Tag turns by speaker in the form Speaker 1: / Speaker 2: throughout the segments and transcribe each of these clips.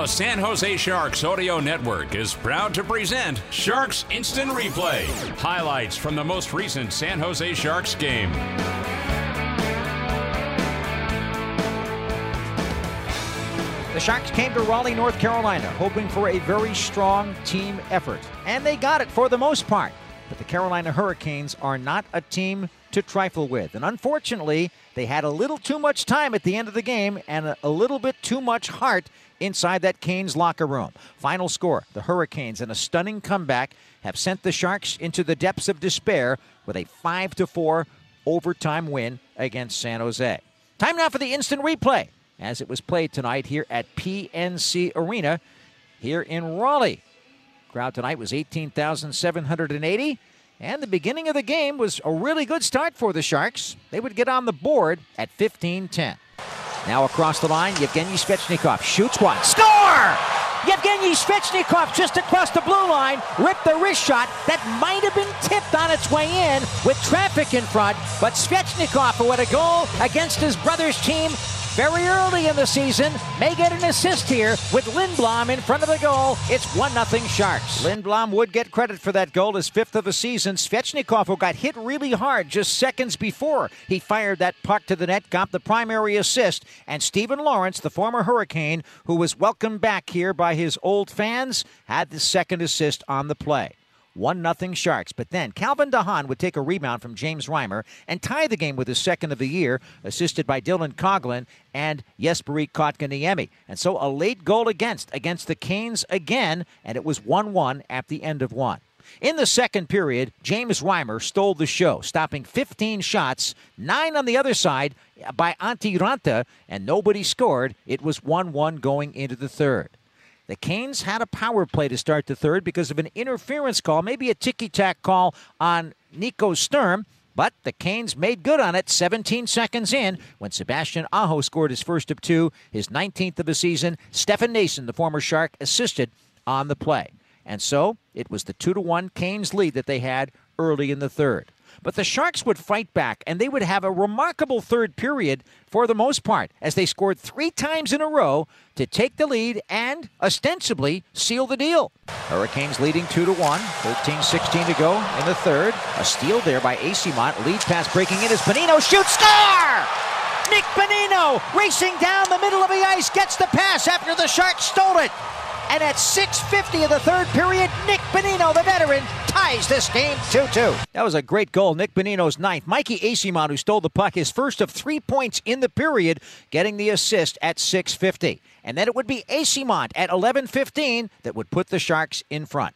Speaker 1: The San Jose Sharks Audio Network is proud to present Sharks Instant Replay. Highlights from the most recent San Jose Sharks game.
Speaker 2: The Sharks came to Raleigh, North Carolina, hoping for a very strong team effort. And they got it for the most part. But the Carolina Hurricanes are not a team to trifle with. And unfortunately, they had a little too much time at the end of the game and a, little bit too much heart inside that Canes locker room. Final score the Hurricanes, in a stunning comeback, have sent the Sharks into the depths of despair with a 5 to 4 overtime win against San Jose. Time now for the instant replay as it was played tonight here at PNC Arena here in Raleigh. Crowd tonight was 18,780. And the beginning of the game was a really good start for the Sharks. They would get on the board at 15 10. Now across the line, Yevgeny Svechnikov shoots one. Score! Yevgeny Svechnikov just across the blue line ripped the wrist shot that might have been tipped on its way in with traffic in front, but Svechnikov, with a goal against his brother's team, very early in the season, may get an assist here with Lindblom in front of the goal. It's 1 0 Sharks. Lindblom would get credit for that goal, his fifth of the season. Svechnikov, who got hit really hard just seconds before he fired that puck to the net, got the primary assist. And Steven Lorentz, the former Hurricane, who was welcomed back here by his old fans, had the second assist on the play. 1 0 Sharks. But then Calvin DeHaan would take a rebound from James Reimer and tie the game with his second of the year, assisted by Dylan Coghlan and Jesperi Kotkaniemi. And so a late goal against against the Canes again, and it was 1 1 at the end of one. In the second period, James Reimer stole the show, stopping 15 shots, nine on the other side by Antti Raanta, and nobody scored. It was 1 1 going into the third. The Canes had a power play to start the third because of an interference call, maybe a ticky tack call on Nico Sturm. But the Canes made good on it 17 seconds in when Sebastian Aho scored his first of two, his 19th of the season. Stefan Noesen, the former Shark, assisted on the play. And so it was the 2 to 1 Canes lead that they had early in the third. But the Sharks would fight back, and they would have a remarkable third period for the most part, as they scored three times in a row to take the lead and ostensibly seal the deal. Hurricanes leading 2 to 1, 13 16 to go in the third. A steal there by Eyssimont. Lead pass breaking in as Bonino shoots, score! Nick Bonino racing down the middle of the ice gets the pass after the Sharks stole it. And at 6.50 of the third period, Nick Bonino, the veteran, ties this game 2 2. That was a great goal. Nick Bonino's ninth. Mikey Eyssimont, who stole the puck, his first of three points in the period, getting the assist at 6.50. And then it would be Eyssimont at 11.15 that would put the Sharks in front.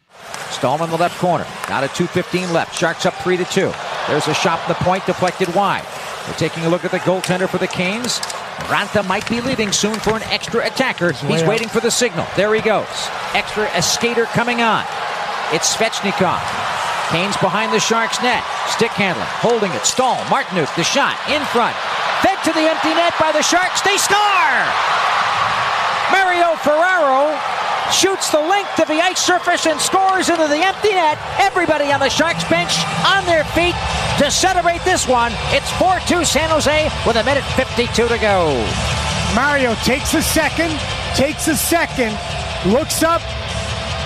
Speaker 2: Staal in the left corner. Not at 2.15 left. Sharks up 3 to 2. There's a shot in the point deflected wide. We're taking a look at the goaltender for the Canes. Raanta might be leaving soon for an extra attacker. He's waiting for the signal. There he goes. Extra a skater coming on. It's Svechnikov. Canes behind the Sharks net. Stick handling, holding it. Staal, Martinook, the shot in front. Fed to the empty net by the Sharks. They score! Mario Ferraro shoots the length of the ice surface and scores into the empty net. Everybody on the Sharks bench on their feet to celebrate this one. It's 4 2 San Jose with a minute 52 to go.
Speaker 3: Mario takes a second, takes a second, looks up,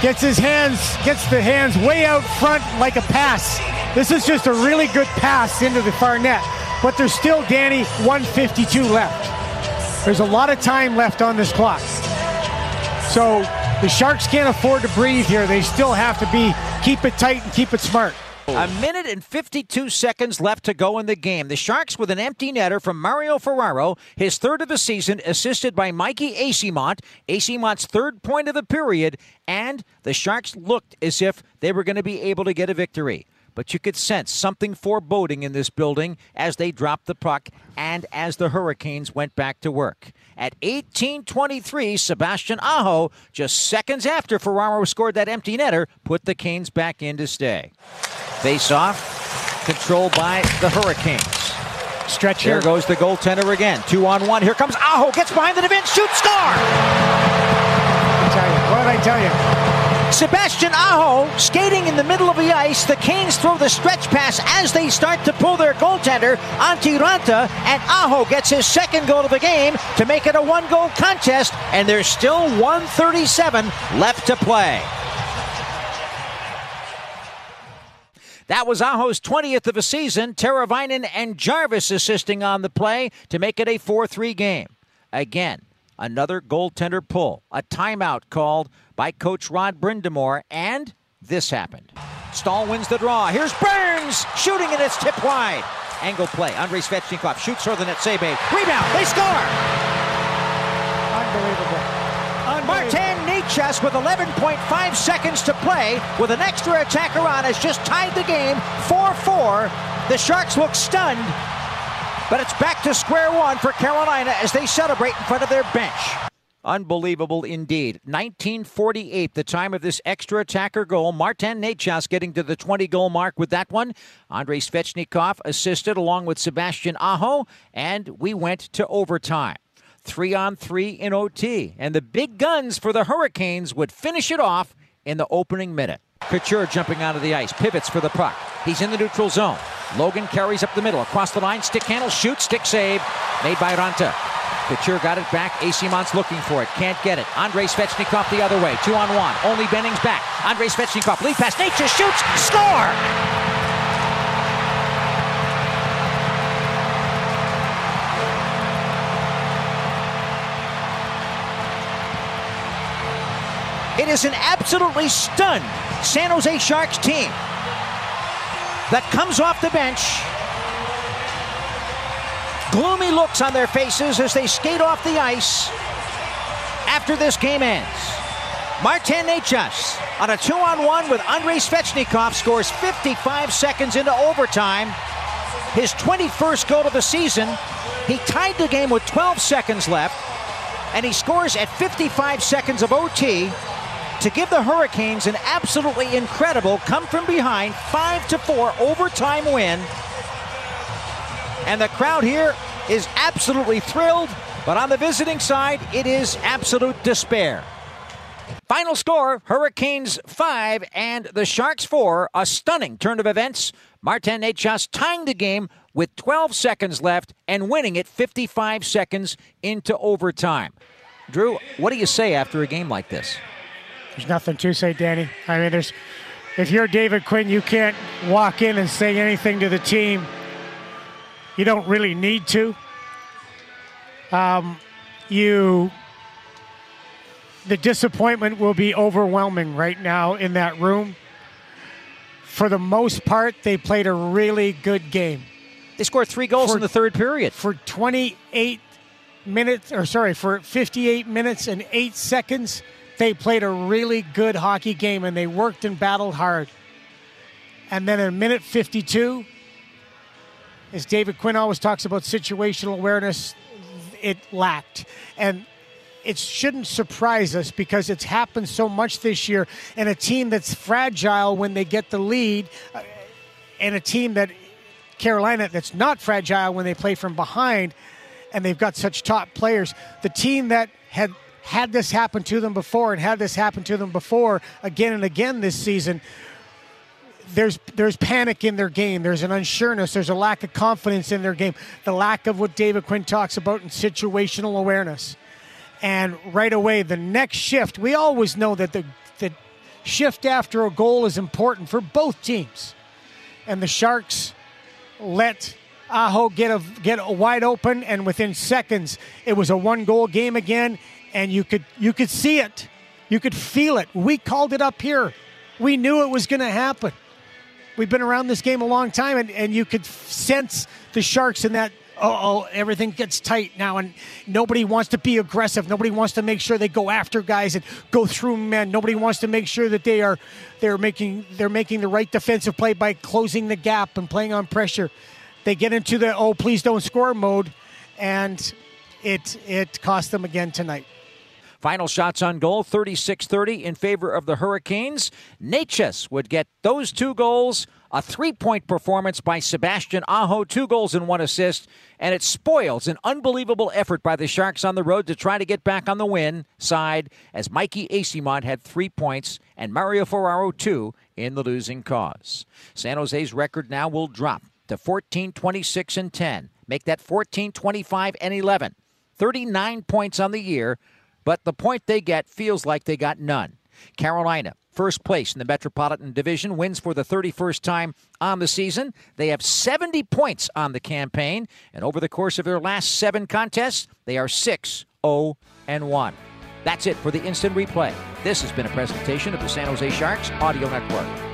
Speaker 3: gets his hands, gets the hands way out front like a pass. This is just a really good pass into the far net. But there's still, Danny, 152 left. There's a lot of time left on this clock. So the Sharks can't afford to breathe here. They still have to be keep it tight and keep it smart.
Speaker 2: A minute and 52 seconds left to go in the game. The Sharks with an empty netter from Mario Ferraro, his third of the season, assisted by Mikey Eyssimont. Eyssimont's third point of the period, and the Sharks looked as if they were going to be able to get a victory. But you could sense something foreboding in this building as they dropped the puck and as the Hurricanes went back to work. At 1823, Sebastian Aho, just seconds after Ferraro scored that empty netter, put the Canes back in to stay. Face off, controlled by the Hurricanes.
Speaker 3: Stretch
Speaker 2: There
Speaker 3: here.
Speaker 2: goes the goaltender again. Two on one. Here comes Aho. Gets behind the defense. Shoots. Score.
Speaker 3: I tell you. What did I tell you?
Speaker 2: Sebastian Aho skating in the middle of the ice. The Canes throw the stretch pass as they start to pull their goaltender, Antti Raanta, and Aho gets his second goal of the game to make it a one goal contest, and there's still 137 left to play. That was Aho's 20th of the season. Teravainen and Jarvis assisting on the play to make it a 4 3 game. Again, another goaltender pull, a timeout called by Coach Rod Brind'Amour, and this happened. Staal wins the draw. Here's Burns shooting, and it's tipped wide. Angle play. Andrei Svechnikov shoots for the net. Save Rebound. They score.
Speaker 3: Unbelievable. Unbelievable.
Speaker 2: Martin Necas with 11.5 seconds to play with an extra attacker on has just tied the game 4-4. The Sharks look stunned, but it's back to square one for Carolina as they celebrate in front of their bench. Unbelievable indeed. 1948, the time of this extra attacker goal. Martin Necas getting to the 20 goal mark with that one. Andrei Svechnikov assisted along with Sebastian Aho, and we went to overtime three on three in OT. And the big guns for the Hurricanes would finish it off in the opening minute. Couture jumping out of the ice, pivots for the puck. He's in the neutral zone. Logan carries up the middle, across the line, stick handle, shoot, stick save, made by Raanta. Couture got it back. Eyssimont's looking for it. Can't get it. Andrei Svechnikov the other way. Two on one. Only Benning's back. Andrei Svechnikov lead pass. Necas shoots. Score! It is an absolutely stunned San Jose Sharks team that comes off the bench. Gloomy looks on their faces as they skate off the ice after this game ends. Martin Necas on a two on one with Andrei Svechnikov scores 55 seconds into overtime. His 21st goal of the season. He tied the game with 12 seconds left, and he scores at 55 seconds of OT to give the Hurricanes an absolutely incredible come from behind 5 to 4 overtime win. And the crowd here is absolutely thrilled, but on the visiting side, it is absolute despair. Final score Hurricanes 5 and the Sharks 4. A stunning turn of events. Martin Necas tying the game with 12 seconds left and winning it 55 seconds into overtime. Drew, what do you say after a game like this?
Speaker 3: There's nothing to say, Danny. I mean, there's if you're David Quinn, you can't walk in and say anything to the team. You don't really need to. Um, you, the disappointment will be overwhelming right now in that room. For the most part, they played a really good game.
Speaker 2: They scored three goals
Speaker 3: For-
Speaker 2: in the third period.
Speaker 3: For 28 minutes, or sorry, for 58 minutes and eight seconds, they played a really good hockey game and they worked and battled hard. And then in minute 52, as David Quinn always talks about situational awareness, it lacked. And it shouldn't surprise us because it's happened so much this year. And a team that's fragile when they get the lead, uh, and a team that Carolina that's not fragile when they play from behind, and they've got such top players. The team that had had this happen to them before and had this happen to them before again and again this season there's there's panic in their game. There's an unsureness. There's a lack of confidence in their game. The lack of what David Quinn talks about in situational awareness. And right away, the next shift. We always know that the the shift after a goal is important for both teams. And the Sharks let Aho get a get a wide open, and within seconds, it was a one goal game again. And you could you could see it, you could feel it. We called it up here. We knew it was going to happen. We've been around this game a long time, and, and you could sense the Sharks in that oh, everything gets tight now, and nobody wants to be aggressive. Nobody wants to make sure they go after guys and go through men. Nobody wants to make sure that they are they're making they're making the right defensive play by closing the gap and playing on pressure. They get into the oh please don't score mode, and it it cost them again tonight.
Speaker 2: Final shots on goal 36 30 in favor of the Hurricanes. Necas would get those two goals. A three point performance by Sebastian Aho, two goals and one assist, and it spoils an unbelievable effort by the Sharks on the road to try to get back on the win side as Mikey Eyssimont had three points and Mario Ferraro two in the losing cause. San Jose's record now will drop to 14 26 and 10, make that 14 25 and 11. 39 points on the year, but the point they get feels like they got none. Carolina first place in the Metropolitan Division, wins for the 31st time on the season. They have 70 points on the campaign, and over the course of their last seven contests, they are 6 0 and 1. That's it for the instant replay. This has been a presentation of the San Jose Sharks Audio Network.